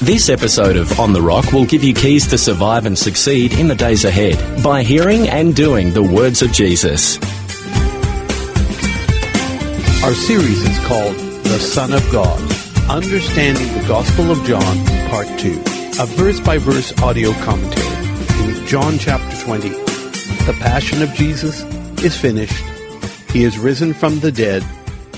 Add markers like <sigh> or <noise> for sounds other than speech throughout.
This episode of On the Rock will give you keys to survive and succeed in the days ahead by hearing and doing the words of Jesus. Our series is called The Son of God Understanding the Gospel of John, Part 2, a verse by verse audio commentary in John chapter 20. The Passion of Jesus is finished. He is risen from the dead.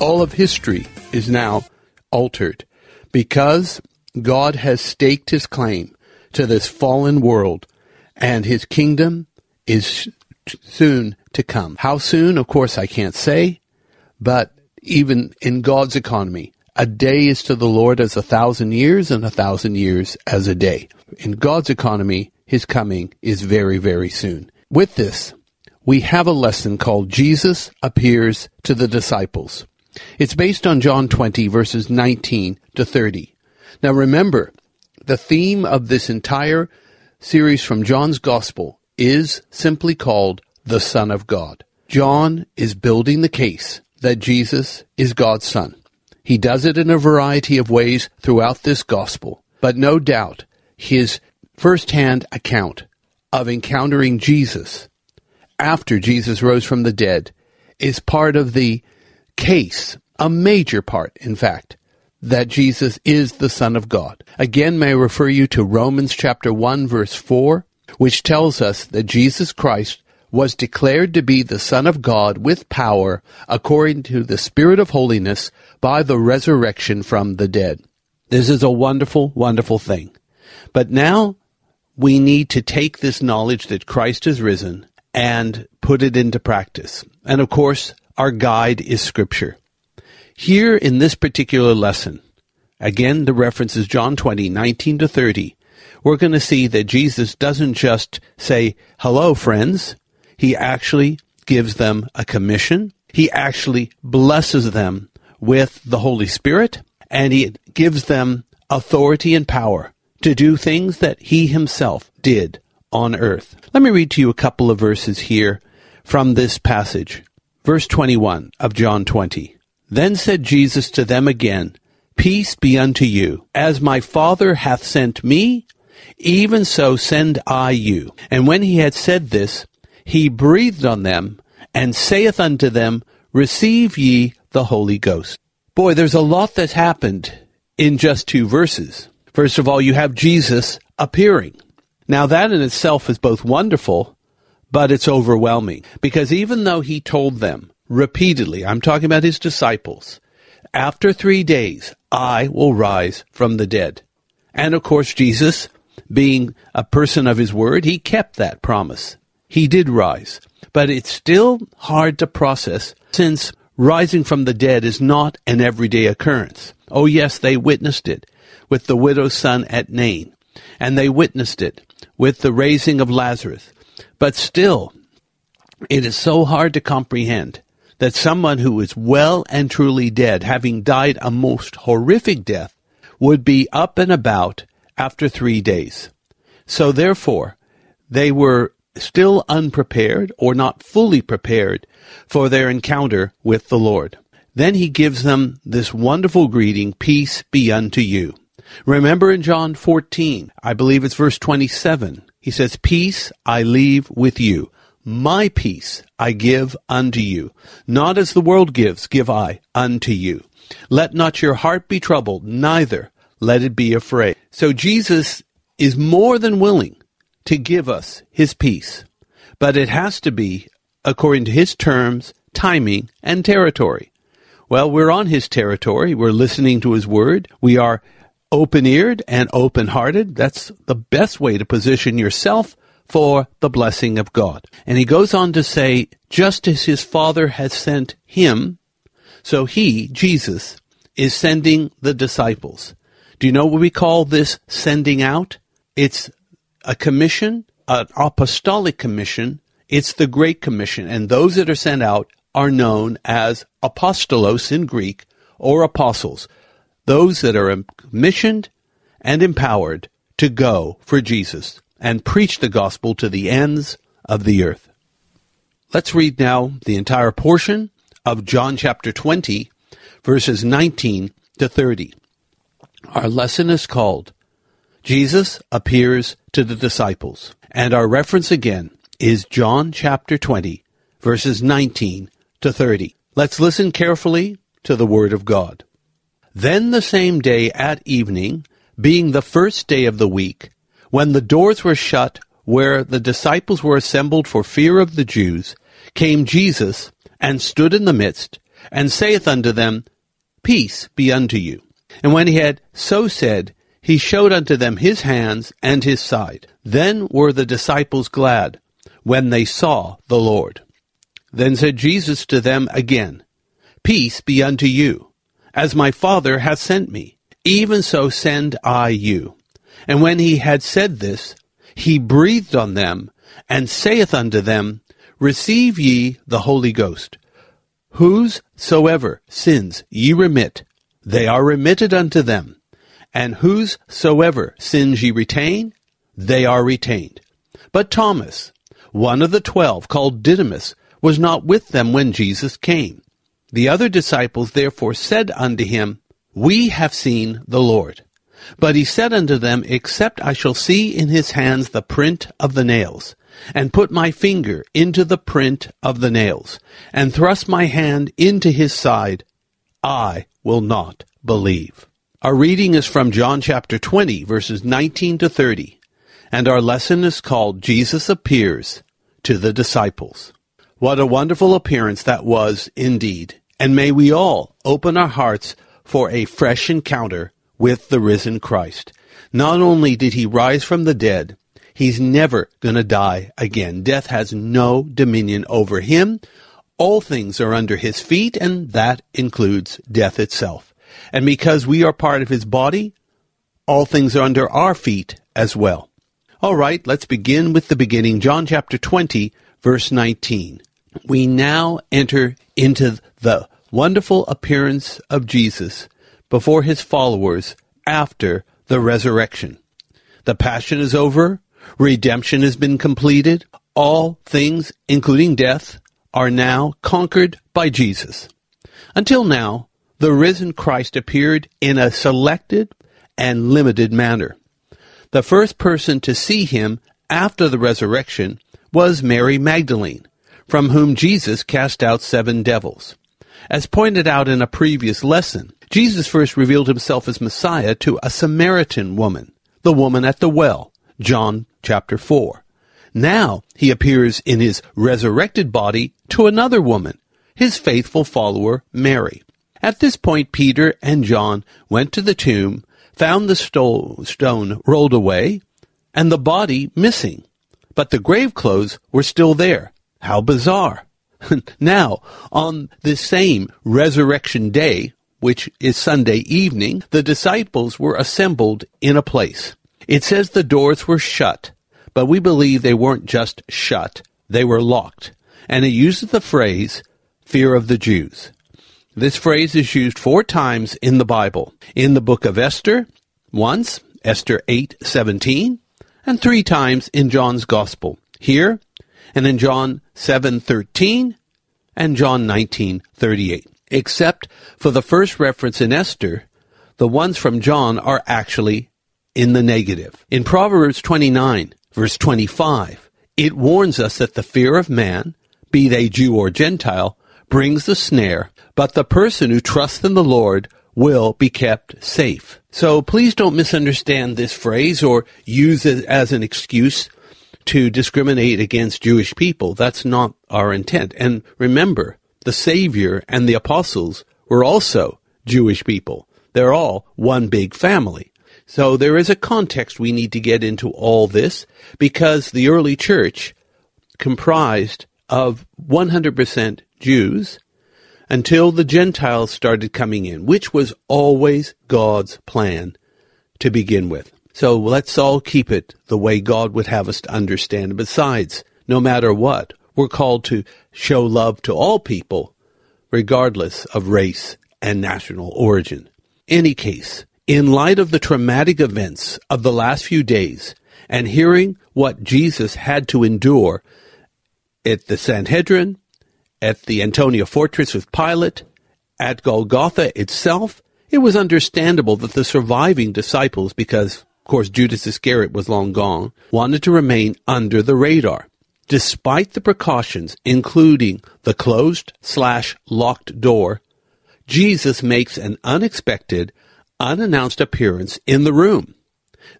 All of history is now altered because God has staked his claim to this fallen world and his kingdom is soon to come. How soon? Of course, I can't say, but even in God's economy, a day is to the Lord as a thousand years and a thousand years as a day. In God's economy, his coming is very, very soon. With this, we have a lesson called Jesus Appears to the Disciples. It's based on John 20 verses 19 to 30. Now remember, the theme of this entire series from John's Gospel is simply called the Son of God. John is building the case that Jesus is God's Son. He does it in a variety of ways throughout this Gospel, but no doubt his first-hand account of encountering Jesus after Jesus rose from the dead is part of the case, a major part, in fact, that Jesus is the Son of God. Again, may I refer you to Romans chapter 1 verse 4, which tells us that Jesus Christ was declared to be the Son of God with power according to the Spirit of holiness by the resurrection from the dead. This is a wonderful, wonderful thing. But now we need to take this knowledge that Christ is risen and put it into practice. And of course, our guide is Scripture. Here in this particular lesson, again, the reference is John 20, 19 to 30. We're going to see that Jesus doesn't just say, hello, friends. He actually gives them a commission. He actually blesses them with the Holy Spirit and he gives them authority and power to do things that he himself did on earth. Let me read to you a couple of verses here from this passage. Verse 21 of John 20. Then said Jesus to them again, Peace be unto you. As my Father hath sent me, even so send I you. And when he had said this, he breathed on them, and saith unto them, Receive ye the Holy Ghost. Boy, there's a lot that's happened in just two verses. First of all, you have Jesus appearing. Now that in itself is both wonderful, but it's overwhelming because even though he told them repeatedly, I'm talking about his disciples, after three days, I will rise from the dead. And of course, Jesus, being a person of his word, he kept that promise. He did rise. But it's still hard to process since rising from the dead is not an everyday occurrence. Oh yes, they witnessed it with the widow's son at Nain. And they witnessed it with the raising of Lazarus. But still, it is so hard to comprehend that someone who is well and truly dead, having died a most horrific death, would be up and about after three days. So therefore, they were still unprepared or not fully prepared for their encounter with the Lord. Then he gives them this wonderful greeting, peace be unto you. Remember in John 14, I believe it's verse 27, he says, Peace I leave with you. My peace I give unto you. Not as the world gives, give I unto you. Let not your heart be troubled, neither let it be afraid. So Jesus is more than willing to give us his peace. but it has to be according to his terms, timing, and territory. Well, we're on his territory. We're listening to his word. We are open eared and open hearted. That's the best way to position yourself for the blessing of God. And he goes on to say, just as his Father has sent him, so he, Jesus, is sending the disciples. Do you know what we call this sending out? It's a commission, an apostolic commission. It's the Great Commission. And those that are sent out are known as apostolos in Greek or apostles. Those that are commissioned and empowered to go for Jesus and preach the gospel to the ends of the earth. Let's read now the entire portion of John chapter 20, verses 19 to 30. Our lesson is called Jesus Appears to the Disciples, and our reference again is John chapter 20, verses 19 to 30. Let's listen carefully to the Word of God. Then the same day at evening, being the first day of the week, when the doors were shut where the disciples were assembled for fear of the Jews, came Jesus and stood in the midst, and saith unto them, Peace be unto you. And when he had so said, he showed unto them his hands and his side. Then were the disciples glad when they saw the Lord. Then said Jesus to them again, Peace be unto you. As my Father hath sent me, even so send I you. And when he had said this, he breathed on them, and saith unto them, Receive ye the Holy Ghost. Whosoever sins ye remit, they are remitted unto them. And whosoever sins ye retain, they are retained. But Thomas, one of the twelve, called Didymus, was not with them when Jesus came. The other disciples therefore said unto him, We have seen the Lord. But he said unto them, Except I shall see in his hands the print of the nails, and put my finger into the print of the nails, and thrust my hand into his side, I will not believe. Our reading is from John chapter 20, verses 19 to 30, and our lesson is called Jesus Appears to the Disciples. What a wonderful appearance that was indeed, and may we all open our hearts for a fresh encounter with the risen Christ. Not only did he rise from the dead, he's never going to die again. Death has no dominion over him. All things are under his feet, and that includes death itself. And because we are part of his body, all things are under our feet as well. All right, let's begin with the beginning. John chapter 20, verse 19. We now enter into the wonderful appearance of Jesus before his followers after the resurrection. The passion is over, redemption has been completed, all things, including death, are now conquered by Jesus. Until now, the risen Christ appeared in a selected and limited manner. The first person to see him after the resurrection was Mary Magdalene, from whom Jesus cast out seven devils. As pointed out in a previous lesson, Jesus first revealed himself as Messiah to a Samaritan woman, the woman at the well, John chapter 4. Now he appears in his resurrected body to another woman, his faithful follower, Mary. At this point, Peter and John went to the tomb, found the stone rolled away, and the body missing. But the grave clothes were still there. How bizarre. <laughs> now, on this same resurrection day, which is Sunday evening, the disciples were assembled in a place. It says the doors were shut, but we believe they weren't just shut, they were locked. And it uses the phrase, fear of the Jews. This phrase is used four times in the Bible. In the book of Esther, once, Esther 8:17, and three times in John's Gospel. Here, and in John 7:13 and John 19:38. Except for the first reference in Esther, the ones from John are actually in the negative. In Proverbs 29, verse 25, it warns us that the fear of man, be they Jew or Gentile, brings the snare, but the person who trusts in the Lord will be kept safe. So please don't misunderstand this phrase or use it as an excuse to discriminate against Jewish people. That's not our intent. And remember, the Savior and the apostles were also Jewish people. They're all one big family. So there is a context we need to get into all this because the early church comprised of 100% Jews until the Gentiles started coming in, which was always God's plan to begin with. So let's all keep it the way God would have us to understand. Besides, no matter what, we're called to show love to all people, regardless of race and national origin. Any case, in light of the traumatic events of the last few days and hearing what Jesus had to endure at the Sanhedrin, at the Antonia fortress with Pilate, at Golgotha itself, it was understandable that the surviving disciples, because, of course, Judas Iscariot was long gone, wanted to remain under the radar. Despite the precautions, including the closed slash locked door, Jesus makes an unexpected, unannounced appearance in the room.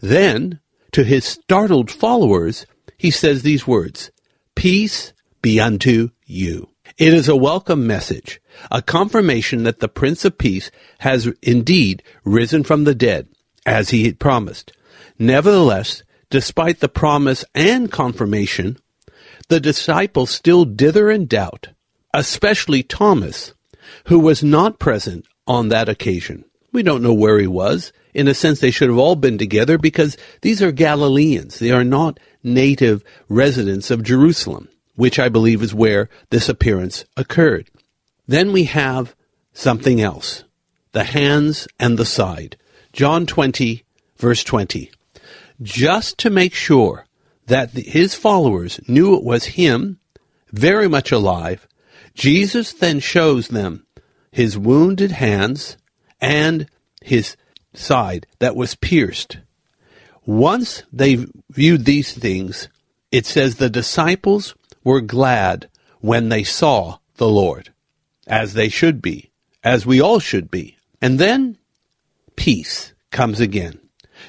Then, to his startled followers, he says these words, Peace be unto you. It is a welcome message, a confirmation that the Prince of Peace has indeed risen from the dead, as he had promised. Nevertheless, despite the promise and confirmation, the disciples still dither in doubt, especially Thomas, who was not present on that occasion. We don't know where he was. In a sense, they should have all been together because these are Galileans. They are not native residents of Jerusalem which I believe is where this appearance occurred. Then we have something else the hands and the side. John 20, verse 20. Just to make sure that the, his followers knew it was him, very much alive, Jesus then shows them his wounded hands and his side that was pierced. Once they viewed these things, it says the disciples were glad when they saw the Lord, as they should be, as we all should be. And then peace comes again.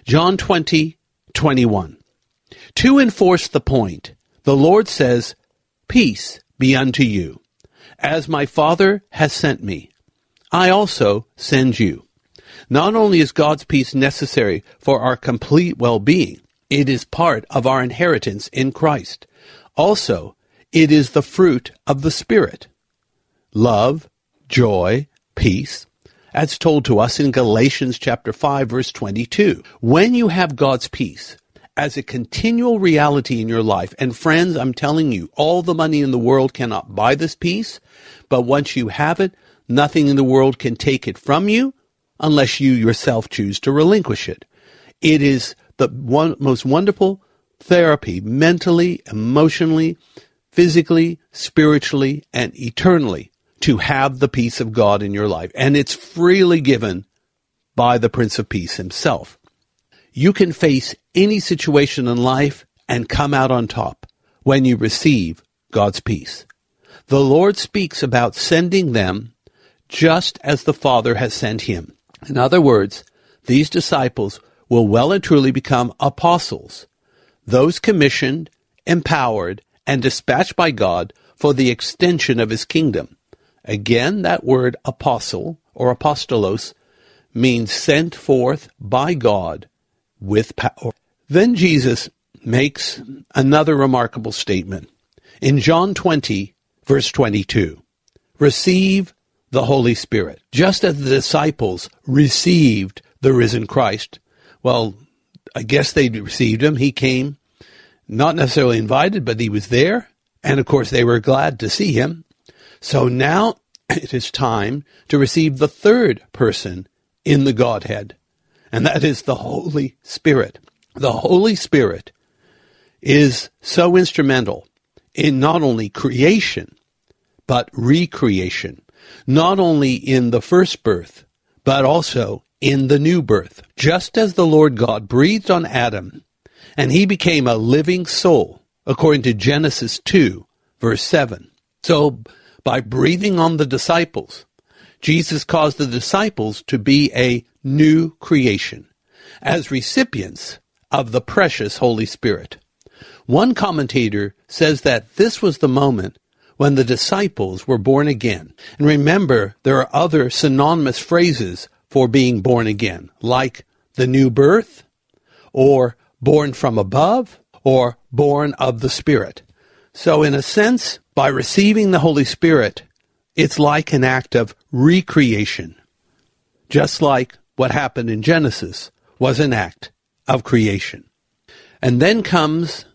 John 20, 21. To enforce the point, the Lord says, Peace be unto you. As my Father has sent me, I also send you. Not only is God's peace necessary for our complete well-being, it is part of our inheritance in Christ. Also, it is the fruit of the Spirit love, joy, peace, as told to us in Galatians chapter 5 verse 22. When you have God's peace as a continual reality in your life, and friends, I'm telling you, all the money in the world cannot buy this peace, but once you have it, nothing in the world can take it from you unless you yourself choose to relinquish it. It is the one, most wonderful therapy mentally, emotionally, physically, spiritually, and eternally to have the peace of God in your life. And it's freely given by the Prince of Peace himself. You can face any situation in life and come out on top when you receive God's peace. The Lord speaks about sending them just as the Father has sent him. In other words, these disciples will well and truly become apostles, those commissioned, empowered, and dispatched by God for the extension of his kingdom. Again, that word apostle or apostolos means sent forth by God with power. Then Jesus makes another remarkable statement. In John 20, verse 22, receive the Holy Spirit. Just as the disciples received the risen Christ, well, I guess they received him. He came not necessarily invited, but he was there. And of course, they were glad to see him. So now <laughs> it is time to receive the third person in the Godhead, and that is the Holy Spirit. The Holy Spirit is so instrumental in not only creation, but recreation, not only in the first birth, but also in the new birth. Just as the Lord God breathed on Adam and he became a living soul, according to Genesis 2, verse 7. So, by breathing on the disciples, Jesus caused the disciples to be a new creation as recipients of the precious Holy Spirit. One commentator says that this was the moment when the disciples were born again. And remember, there are other synonymous phrases for being born again, like the new birth, or born from above, or born of the Spirit. So, in a sense, by receiving the Holy Spirit, it's like an act of recreation. Just like what happened in Genesis was an act of creation. And then comes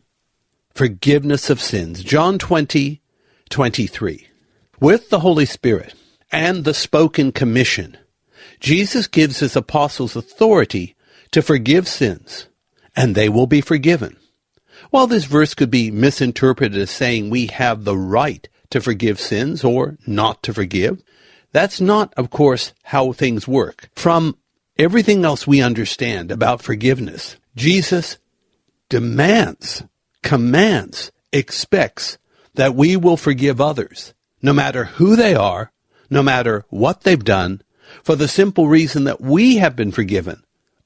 forgiveness of sins. John 20, 23. With the Holy Spirit and the spoken commission, Jesus gives his apostles authority to forgive sins, and they will be forgiven. While this verse could be misinterpreted as saying we have the right to forgive sins or not to forgive, that's not, of course, how things work. From everything else we understand about forgiveness, Jesus demands, commands, expects that we will forgive others, no matter who they are, no matter what they've done, for the simple reason that we have been forgiven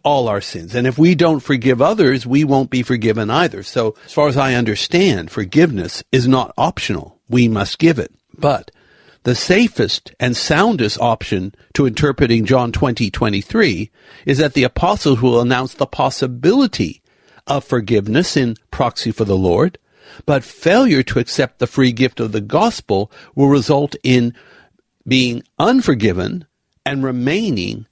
all our sins. And if we don't forgive others, we won't be forgiven either. So, as far as I understand, forgiveness is not optional. We must give it. But the safest and soundest option to interpreting John 20, 23 is that the apostles will announce the possibility of forgiveness in proxy for the Lord, but failure to accept the free gift of the gospel will result in being unforgiven and remaining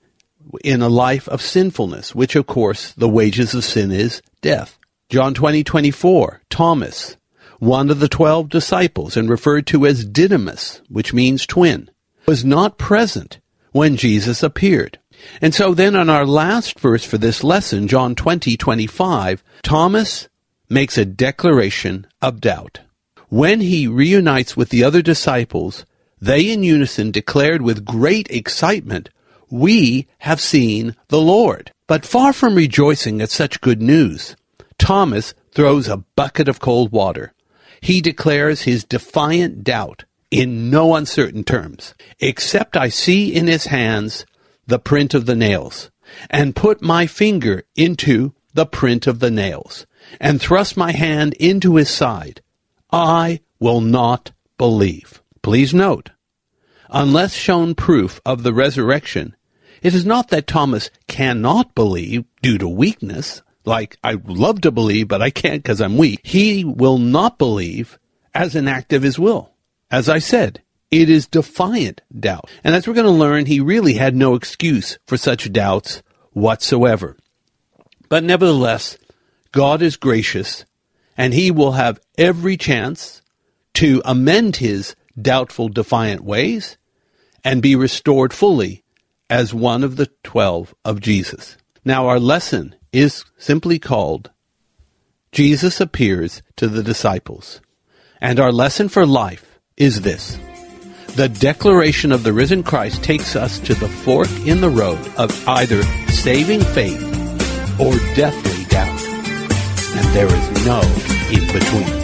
in a life of sinfulness, which of course the wages of sin is death. John 20, 24, Thomas, one of the twelve disciples and referred to as Didymus, which means twin, was not present when Jesus appeared. And so then on our last verse for this lesson, John 20, 25, Thomas makes a declaration of doubt. When he reunites with the other disciples, they in unison declared with great excitement, We have seen the Lord. But far from rejoicing at such good news, Thomas throws a bucket of cold water. He declares his defiant doubt in no uncertain terms, except I see in his hands the print of the nails, and put my finger into the print of the nails, and thrust my hand into his side. I will not believe. Please note, unless shown proof of the resurrection, it is not that Thomas cannot believe due to weakness, like I love to believe, but I can't because I'm weak. He will not believe as an act of his will. As I said, it is defiant doubt. And as we're going to learn, he really had no excuse for such doubts whatsoever. But nevertheless, God is gracious, and he will have every chance to amend his doubtful, defiant ways and be restored fully as one of the twelve of Jesus. Now, our lesson is simply called Jesus appears to the disciples. And our lesson for life is this. The declaration of the risen Christ takes us to the fork in the road of either saving faith or deathly doubt. And there is no in between.